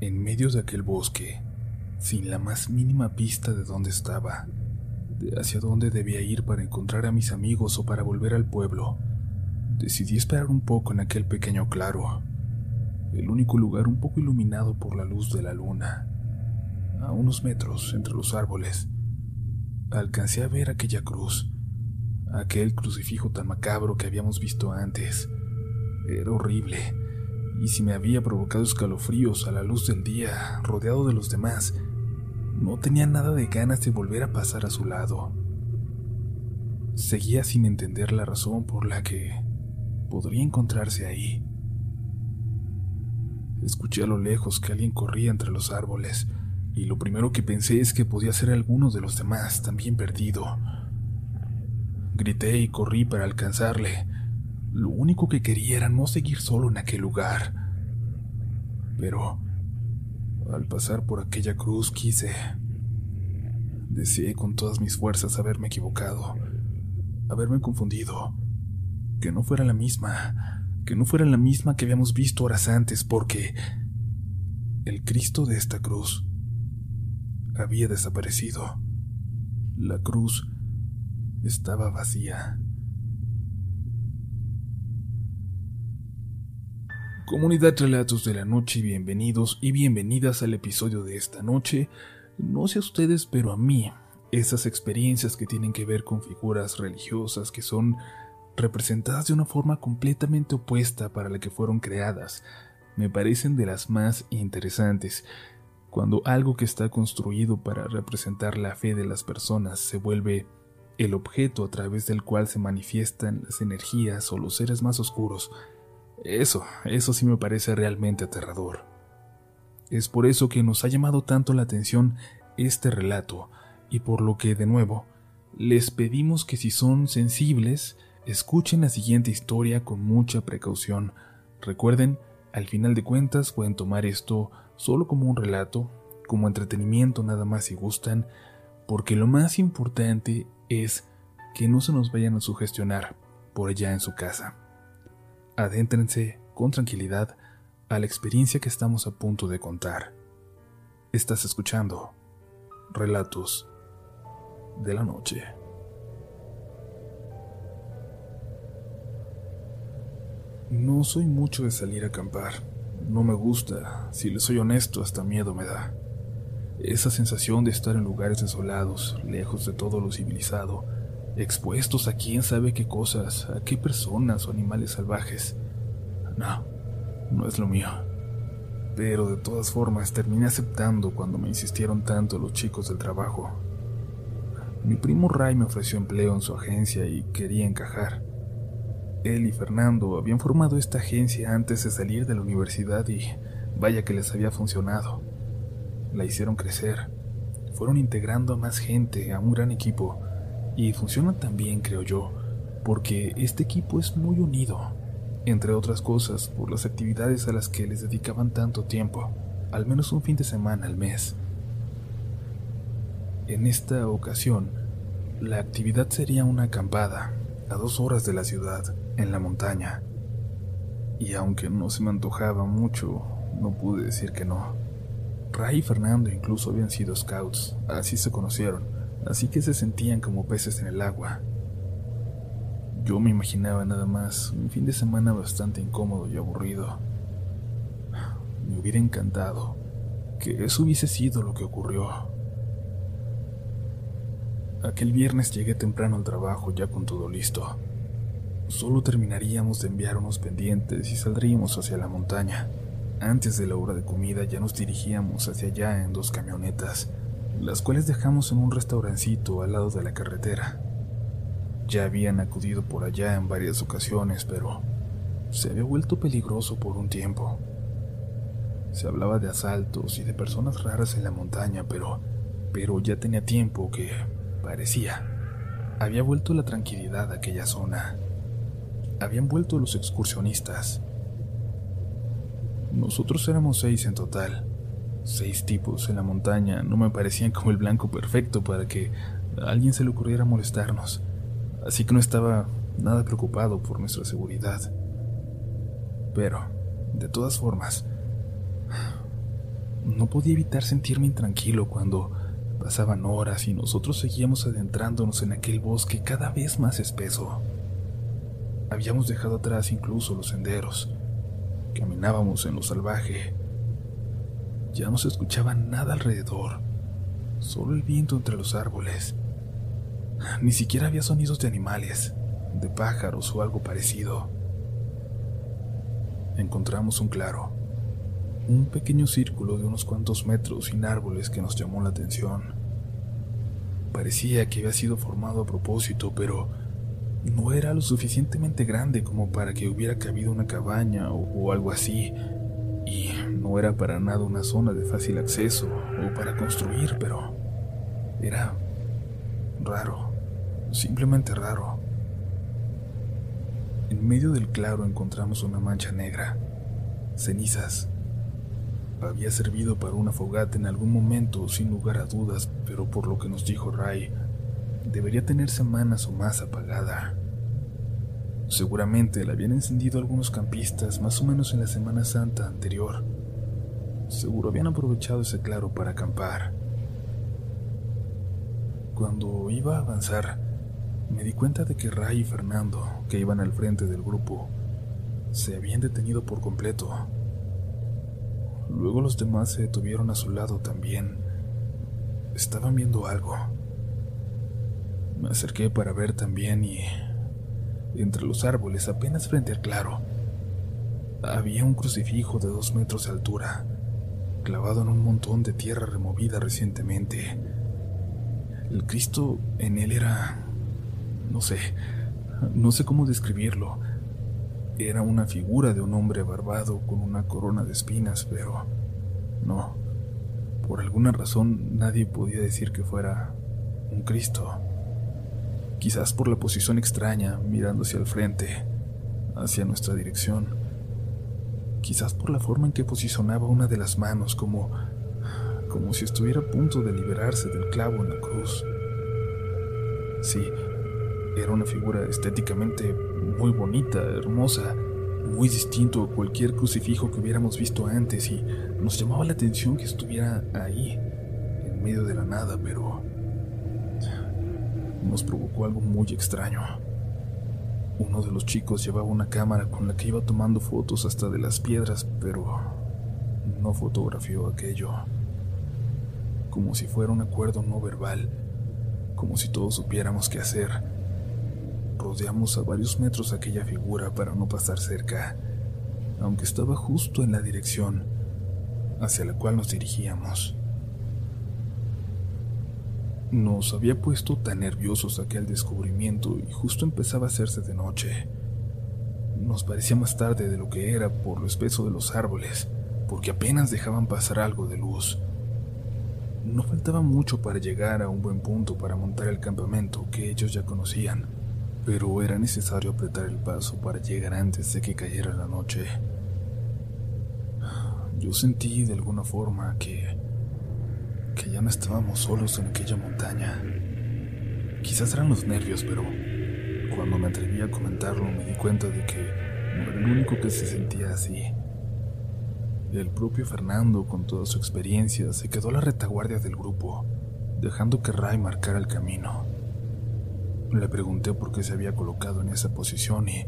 en medio de aquel bosque, sin la más mínima pista de dónde estaba, de hacia dónde debía ir para encontrar a mis amigos o para volver al pueblo, decidí esperar un poco en aquel pequeño claro, el único lugar un poco iluminado por la luz de la luna. A unos metros entre los árboles, alcancé a ver aquella cruz, aquel crucifijo tan macabro que habíamos visto antes. Era horrible, y si me había provocado escalofríos a la luz del día, rodeado de los demás, no tenía nada de ganas de volver a pasar a su lado. Seguía sin entender la razón por la que podría encontrarse ahí. Escuché a lo lejos que alguien corría entre los árboles, y lo primero que pensé es que podía ser alguno de los demás, también perdido. Grité y corrí para alcanzarle. Lo único que quería era no seguir solo en aquel lugar. Pero, al pasar por aquella cruz, quise... Deseé con todas mis fuerzas haberme equivocado, haberme confundido, que no fuera la misma, que no fuera la misma que habíamos visto horas antes, porque el Cristo de esta cruz había desaparecido. La cruz estaba vacía. Comunidad Relatos de la Noche, bienvenidos y bienvenidas al episodio de esta noche. No sé a ustedes, pero a mí, esas experiencias que tienen que ver con figuras religiosas que son representadas de una forma completamente opuesta para la que fueron creadas, me parecen de las más interesantes. Cuando algo que está construido para representar la fe de las personas se vuelve el objeto a través del cual se manifiestan las energías o los seres más oscuros, eso, eso sí me parece realmente aterrador. Es por eso que nos ha llamado tanto la atención este relato y por lo que, de nuevo, les pedimos que si son sensibles, Escuchen la siguiente historia con mucha precaución. Recuerden, al final de cuentas pueden tomar esto solo como un relato, como entretenimiento nada más si gustan, porque lo más importante es que no se nos vayan a sugestionar por allá en su casa. Adéntrense con tranquilidad a la experiencia que estamos a punto de contar. Estás escuchando Relatos de la Noche. No soy mucho de salir a acampar. No me gusta. Si le soy honesto, hasta miedo me da. Esa sensación de estar en lugares desolados, lejos de todo lo civilizado, expuestos a quién sabe qué cosas, a qué personas o animales salvajes. No, no es lo mío. Pero de todas formas terminé aceptando cuando me insistieron tanto los chicos del trabajo. Mi primo Ray me ofreció empleo en su agencia y quería encajar. Él y Fernando habían formado esta agencia antes de salir de la universidad y vaya que les había funcionado. La hicieron crecer, fueron integrando a más gente, a un gran equipo, y funciona también, creo yo, porque este equipo es muy unido, entre otras cosas por las actividades a las que les dedicaban tanto tiempo, al menos un fin de semana al mes. En esta ocasión, la actividad sería una acampada a dos horas de la ciudad, en la montaña. Y aunque no se me antojaba mucho, no pude decir que no. Ray y Fernando incluso habían sido scouts, así se conocieron, así que se sentían como peces en el agua. Yo me imaginaba nada más un fin de semana bastante incómodo y aburrido. Me hubiera encantado que eso hubiese sido lo que ocurrió. Aquel viernes llegué temprano al trabajo ya con todo listo. Solo terminaríamos de enviar unos pendientes y saldríamos hacia la montaña. Antes de la hora de comida ya nos dirigíamos hacia allá en dos camionetas, las cuales dejamos en un restaurancito al lado de la carretera. Ya habían acudido por allá en varias ocasiones, pero se había vuelto peligroso por un tiempo. Se hablaba de asaltos y de personas raras en la montaña, pero pero ya tenía tiempo que parecía había vuelto la tranquilidad a aquella zona habían vuelto los excursionistas. Nosotros éramos seis en total. Seis tipos en la montaña no me parecían como el blanco perfecto para que a alguien se le ocurriera molestarnos, así que no estaba nada preocupado por nuestra seguridad. Pero, de todas formas, No podía evitar sentirme intranquilo cuando pasaban horas y nosotros seguíamos adentrándonos en aquel bosque cada vez más espeso. Habíamos dejado atrás incluso los senderos. Caminábamos en lo salvaje. Ya no se escuchaba nada alrededor, solo el viento entre los árboles. Ni siquiera había sonidos de animales, de pájaros o algo parecido. Encontramos un claro un pequeño círculo de unos cuantos metros sin árboles que nos llamó la atención. Parecía que había sido formado a propósito, pero no era lo suficientemente grande como para que hubiera cabido una cabaña o, algo así, y no era para nada una zona de fácil acceso o para construir, pero era raro, simplemente raro. En medio del claro encontramos una mancha negra, cenizas, había servido para una fogata en algún momento, sin lugar a dudas, pero por lo que nos dijo Ray, debería tener semanas o más apagada. Seguramente la habían encendido algunos campistas más o menos en la Semana Santa anterior. Seguro habían aprovechado ese claro para acampar. Cuando iba a avanzar, me di cuenta de que Ray y Fernando, que iban al frente del grupo, se habían detenido por completo. Luego los demás se detuvieron a su lado también. Estaban viendo algo. Me acerqué para ver también y entre los árboles, apenas frente al claro, había un crucifijo de dos metros de altura, clavado en un montón de tierra removida recientemente. El Cristo en él era... no sé, no sé cómo describirlo. Era una figura de un hombre barbado con una corona de espinas, pero no. Por alguna razón nadie podía decir que fuera un Cristo. Quizás por la posición extraña, mirando hacia el frente, hacia nuestra dirección. Quizás por la forma en que posicionaba una de las manos, como, como si estuviera a punto de liberarse del clavo en la cruz. Sí, era una figura estéticamente muy bonita, hermosa, muy distinto a cualquier crucifijo que hubiéramos visto antes y nos llamaba la atención que estuviera ahí, en medio de la nada, pero nos provocó algo muy extraño. Uno de los chicos llevaba una cámara con la que iba tomando fotos hasta de las piedras, pero no fotografió aquello. Como si fuera un acuerdo no verbal, como si todos supiéramos qué hacer Rodeamos a varios metros aquella figura para no pasar cerca, aunque estaba justo en la dirección hacia la cual nos dirigíamos. Nos había puesto tan nerviosos aquel descubrimiento y justo empezaba a hacerse de noche. Nos parecía más tarde de lo que era por lo espeso de los árboles, porque apenas dejaban pasar algo de luz. No faltaba mucho para llegar a un buen punto para montar el campamento que ellos ya conocían pero era necesario apretar el paso para llegar antes de que cayera la noche. Yo sentí de alguna forma que que ya no estábamos solos en aquella montaña. Quizás eran los nervios, pero cuando me atreví a comentarlo me di cuenta de que no era el único que se sentía así. El propio Fernando, con toda su experiencia, se quedó a la retaguardia del grupo, dejando que Ray marcara el camino. Le pregunté por qué se había colocado en esa posición y,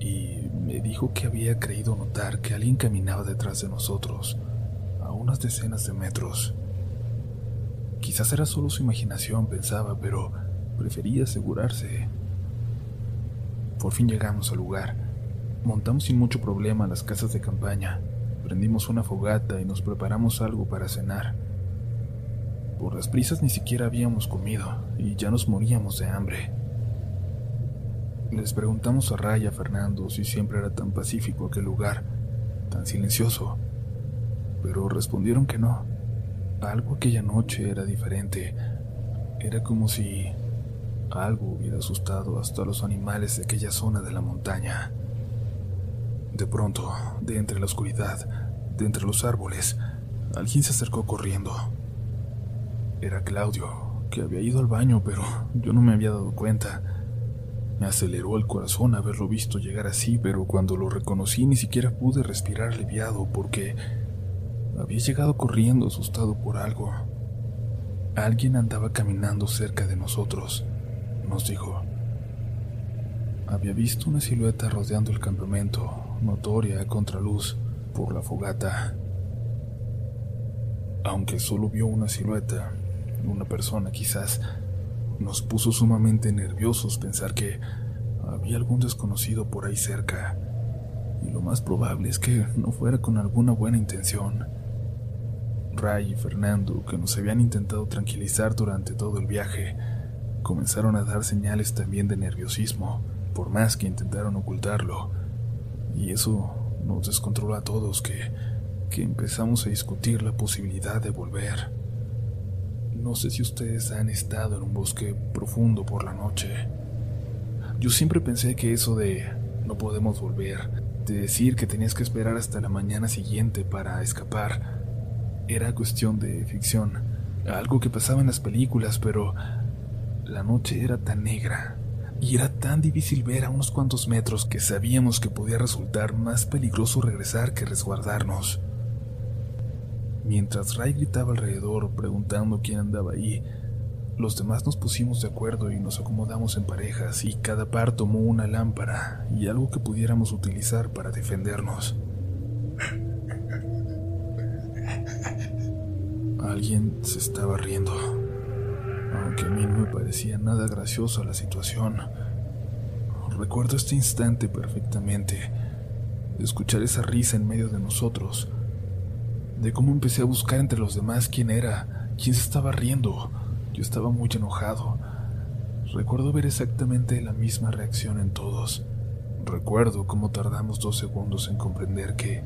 y me dijo que había creído notar que alguien caminaba detrás de nosotros, unas decenas de metros. Quizás era solo su imaginación, pensaba, pero prefería asegurarse. Por fin llegamos al lugar. Montamos sin mucho problema las casas de campaña, prendimos una fogata y nos preparamos algo para cenar. Por las prisas ni siquiera habíamos comido y ya nos moríamos de hambre. Les preguntamos a Raya Fernando si siempre era tan pacífico aquel lugar, tan silencioso, pero respondieron que no. Algo aquella noche era diferente. Era como si algo hubiera asustado hasta los animales de aquella zona de la montaña. De pronto, de entre la oscuridad, de entre los árboles, alguien se acercó corriendo. Era Claudio, que había ido al baño, pero yo no me había dado cuenta. Me aceleró el corazón haberlo visto llegar así, pero cuando lo reconocí ni siquiera pude respirar aliviado porque había llegado corriendo asustado por algo. Alguien andaba caminando cerca de nosotros, nos dijo. Había visto una silueta rodeando el campamento, notoria a contraluz por la fogata. Aunque solo vio una silueta, una persona quizás, nos puso sumamente nerviosos pensar que había algún desconocido por ahí cerca. Y lo más probable es que no fuera con alguna buena intención. Ray y Fernando, que nos habían intentado tranquilizar durante todo el viaje, comenzaron a dar señales también de nerviosismo, por más que intentaron ocultarlo. Y eso nos descontroló a todos que, que empezamos a discutir la posibilidad de volver. No sé si ustedes han estado en un bosque profundo por la noche. Yo siempre pensé que eso de no podemos volver, de decir que tenías que esperar hasta la mañana siguiente para escapar, era cuestión de ficción, algo que pasaba en las películas, pero la noche era tan negra y era tan difícil ver a unos cuantos metros que sabíamos que podía resultar más peligroso regresar que resguardarnos. Mientras Ray gritaba alrededor preguntando quién andaba ahí, los demás nos pusimos de acuerdo y nos acomodamos en parejas y cada par tomó una lámpara y algo que pudiéramos utilizar para defendernos. Alguien se estaba riendo, aunque a mí no me parecía nada graciosa la situación. Recuerdo este instante perfectamente, de escuchar esa risa en medio de nosotros, de cómo empecé a buscar entre los demás quién era, quién se estaba riendo. Yo estaba muy enojado. Recuerdo ver exactamente la misma reacción en todos. Recuerdo cómo tardamos dos segundos en comprender que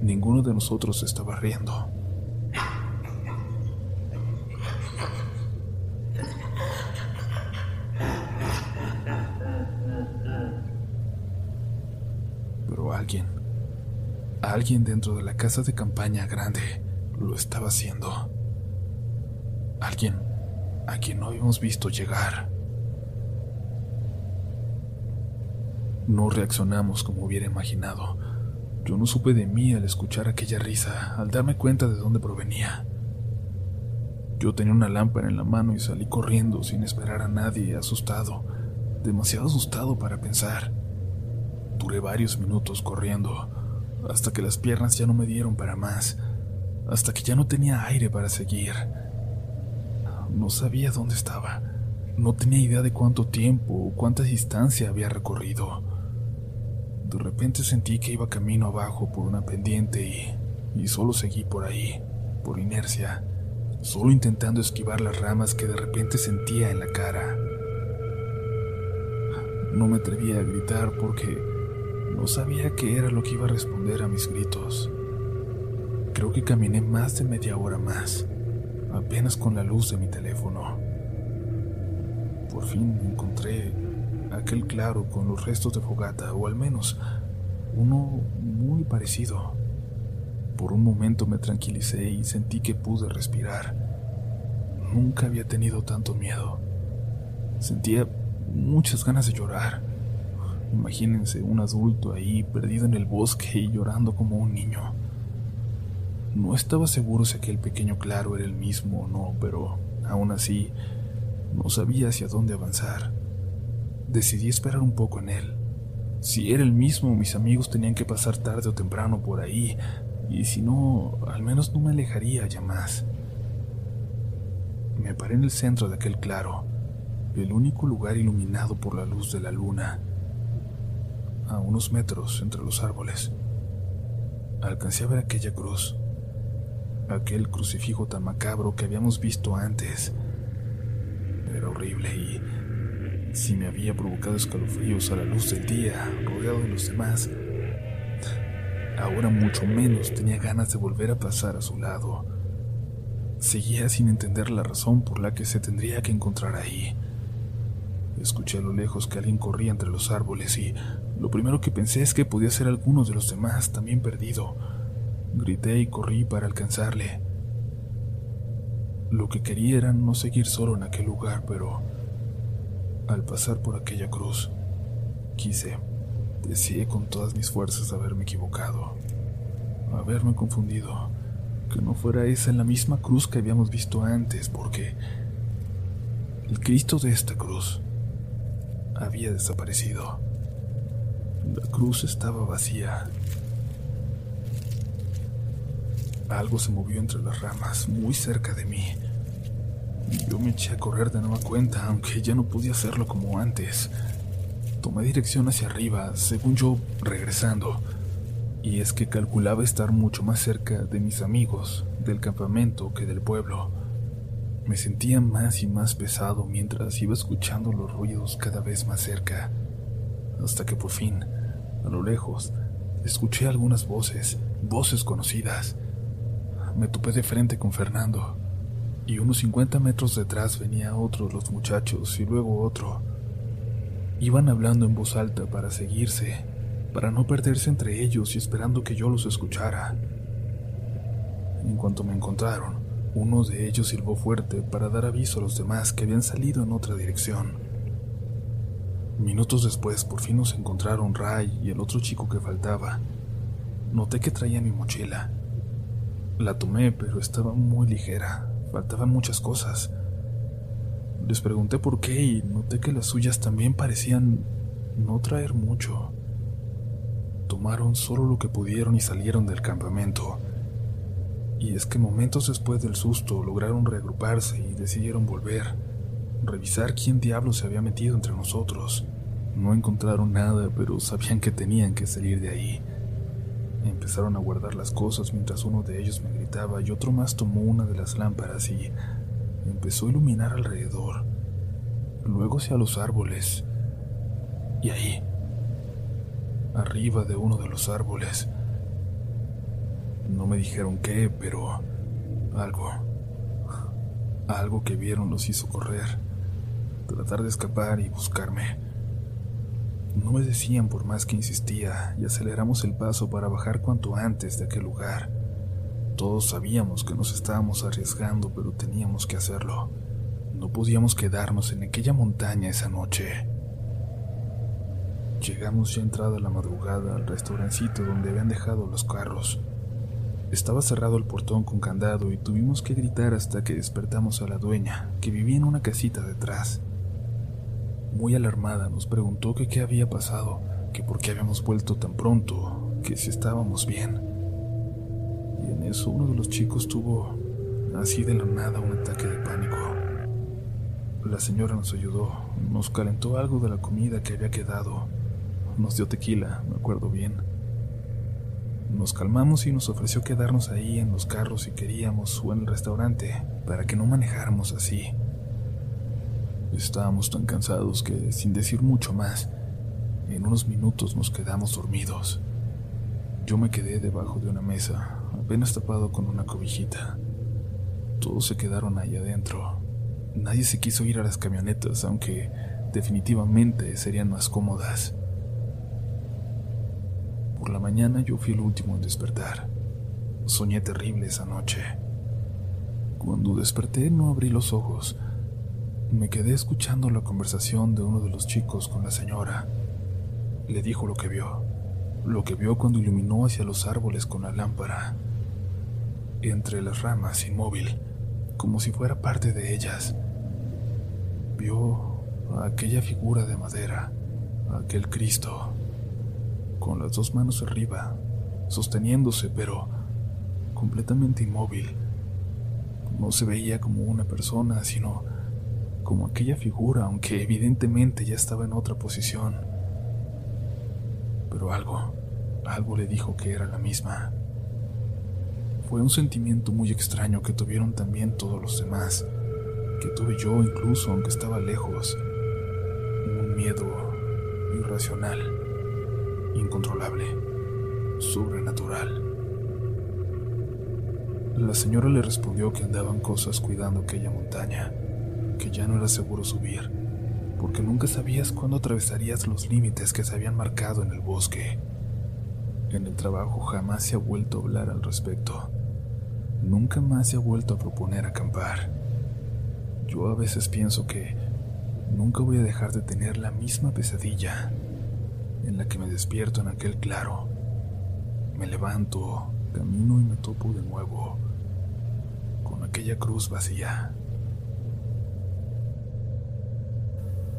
ninguno de nosotros estaba riendo. Alguien dentro de la casa de campaña grande lo estaba haciendo. Alguien a quien no habíamos visto llegar. No reaccionamos como hubiera imaginado. Yo no supe de mí al escuchar aquella risa, al darme cuenta de dónde provenía. Yo tenía una lámpara en la mano y salí corriendo sin esperar a nadie, asustado, demasiado asustado para pensar. Duré varios minutos corriendo, hasta que las piernas ya no me dieron para más, hasta que ya no tenía aire para seguir. No sabía dónde estaba. No tenía idea de cuánto tiempo o cuánta distancia había recorrido. De repente sentí que iba camino abajo por una pendiente y, y solo seguí por ahí, por inercia, solo intentando esquivar las ramas que de repente sentía en la cara. No me atrevía a gritar porque no sabía qué era lo que iba a responder a mis gritos. Creo que caminé más de media hora más apenas con la luz de mi teléfono. Por fin encontré aquel claro con los restos de fogata, o al menos uno muy parecido. Por un momento me tranquilicé y sentí que pude respirar. Nunca había tenido tanto miedo. Sentía muchas ganas de llorar. Imagínense un adulto ahí perdido en el bosque y llorando como un niño. No estaba seguro si aquel pequeño claro era el mismo o no, pero aún así no sabía hacia dónde avanzar. Decidí esperar un poco en él. Si era el mismo, mis amigos tenían que pasar tarde o temprano por ahí, y si no, al menos no me alejaría ya más. Me paré en el centro de aquel claro, el único lugar iluminado por la luz de la luna, a unos metros entre los árboles. Alcancé a ver aquella cruz, aquel crucifijo tan macabro que habíamos visto antes. Era horrible y si me había provocado escalofríos a la luz del día, rodeado de los demás, ahora mucho menos tenía ganas de volver a pasar a su lado. Seguía sin entender la razón por la que se tendría que encontrar ahí. Escuché a lo lejos que alguien corría entre los árboles y lo primero que pensé es que podía ser alguno de los demás también perdido Grité y corrí para alcanzarle. Lo que quería era no seguir solo en aquel lugar, pero al pasar por aquella cruz, quise, deseé con todas mis fuerzas haberme equivocado. haberme confundido, que no fuera esa la misma cruz que habíamos visto antes, porque el Cristo de esta cruz había desaparecido. La cruz estaba vacía. Algo se movió entre las ramas, muy cerca de mí. Yo me eché a correr de nueva cuenta, aunque ya no podía hacerlo como antes. Tomé dirección hacia arriba, según yo, regresando. Y es que calculaba estar mucho más cerca de mis amigos, del campamento, que del pueblo. Me sentía más y más pesado mientras iba escuchando los ruidos cada vez más cerca, hasta que por fin, a lo lejos, escuché algunas voces, voces conocidas. Me topé de frente con Fernando, y unos 50 metros detrás venía otro los muchachos y luego otro. Iban hablando en voz alta para seguirse, para no perderse entre ellos y esperando que yo los escuchara. En cuanto me encontraron, uno de ellos silbó fuerte para dar aviso a los demás que habían salido en otra dirección. Minutos después, por fin nos encontraron Ray y el otro chico que faltaba. Noté que traía mi mochila. La tomé, pero estaba muy ligera. Faltaban muchas cosas. Les pregunté por qué y noté que las suyas también parecían no traer mucho. Tomaron solo lo que pudieron y salieron del campamento. Y es que momentos después del susto lograron reagruparse y decidieron volver, revisar quién diablo se había metido entre nosotros. No encontraron nada, pero sabían que tenían que salir de ahí. Empezaron a guardar las cosas mientras uno de ellos me gritaba y otro más tomó una de las lámparas y empezó a iluminar alrededor, luego hacia los árboles. Y ahí, arriba de uno de los árboles, no me dijeron qué, pero algo, algo que vieron los hizo correr, tratar de escapar y buscarme. No me decían por más que insistía y aceleramos el paso para bajar cuanto antes de aquel lugar. Todos sabíamos que nos estábamos arriesgando, pero teníamos que hacerlo. No podíamos quedarnos en aquella montaña esa noche. Llegamos ya entrada la madrugada al restaurancito donde habían dejado los carros. Estaba cerrado el portón con candado y tuvimos que gritar hasta que despertamos a la dueña, que vivía en una casita detrás. Muy alarmada nos preguntó que qué había pasado, que por qué habíamos vuelto tan pronto, que si estábamos bien. Y en eso uno de los chicos tuvo, así de la nada, un ataque de pánico. La señora nos ayudó, nos calentó algo de la comida que había quedado, nos dio tequila, me acuerdo bien. Nos calmamos y nos ofreció quedarnos ahí en los carros si queríamos o en el restaurante, para que no manejáramos así. Estábamos tan cansados que, sin decir mucho más, en unos minutos nos quedamos dormidos. Yo me quedé debajo de una mesa, apenas tapado con una cobijita. Todos se quedaron ahí adentro. Nadie se quiso ir a las camionetas, aunque definitivamente serían más cómodas. Por la mañana yo fui el último en despertar. Soñé terrible esa noche. Cuando desperté no abrí los ojos. Me quedé escuchando la conversación de uno de los chicos con la señora. Le dijo lo que vio, lo que vio cuando iluminó hacia los árboles con la lámpara. Entre las ramas, inmóvil, como si fuera parte de ellas. Vio a aquella figura de madera, aquel Cristo con las dos manos arriba, sosteniéndose, pero completamente inmóvil. No se veía como una persona, sino como aquella figura, aunque evidentemente ya estaba en otra posición. Pero algo, algo le dijo que era la misma. Fue un sentimiento muy extraño que tuvieron también todos los demás, que tuve yo incluso aunque estaba lejos. Un miedo irracional incontrolable, sobrenatural. La señora le respondió que andaban cosas cuidando aquella montaña, que ya no era seguro subir, porque nunca sabías cuándo atravesarías los límites que se habían marcado en el bosque. En el trabajo jamás se ha vuelto a hablar al respecto. Nunca más se ha vuelto a proponer acampar. Yo a veces pienso que nunca voy a dejar de tener la misma pesadilla en la que me despierto en aquel claro. Me levanto Camino y me topo de nuevo con aquella cruz vacía.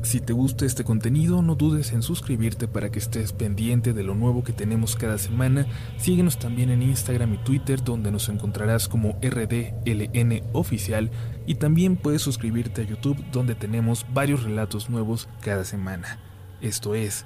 Si te gusta este contenido, no dudes en suscribirte para que estés pendiente de lo nuevo que tenemos cada semana. Síguenos también en Instagram y Twitter, donde nos encontrarás como RDLN Oficial. Y también puedes suscribirte a YouTube, donde tenemos varios relatos nuevos cada semana. Esto es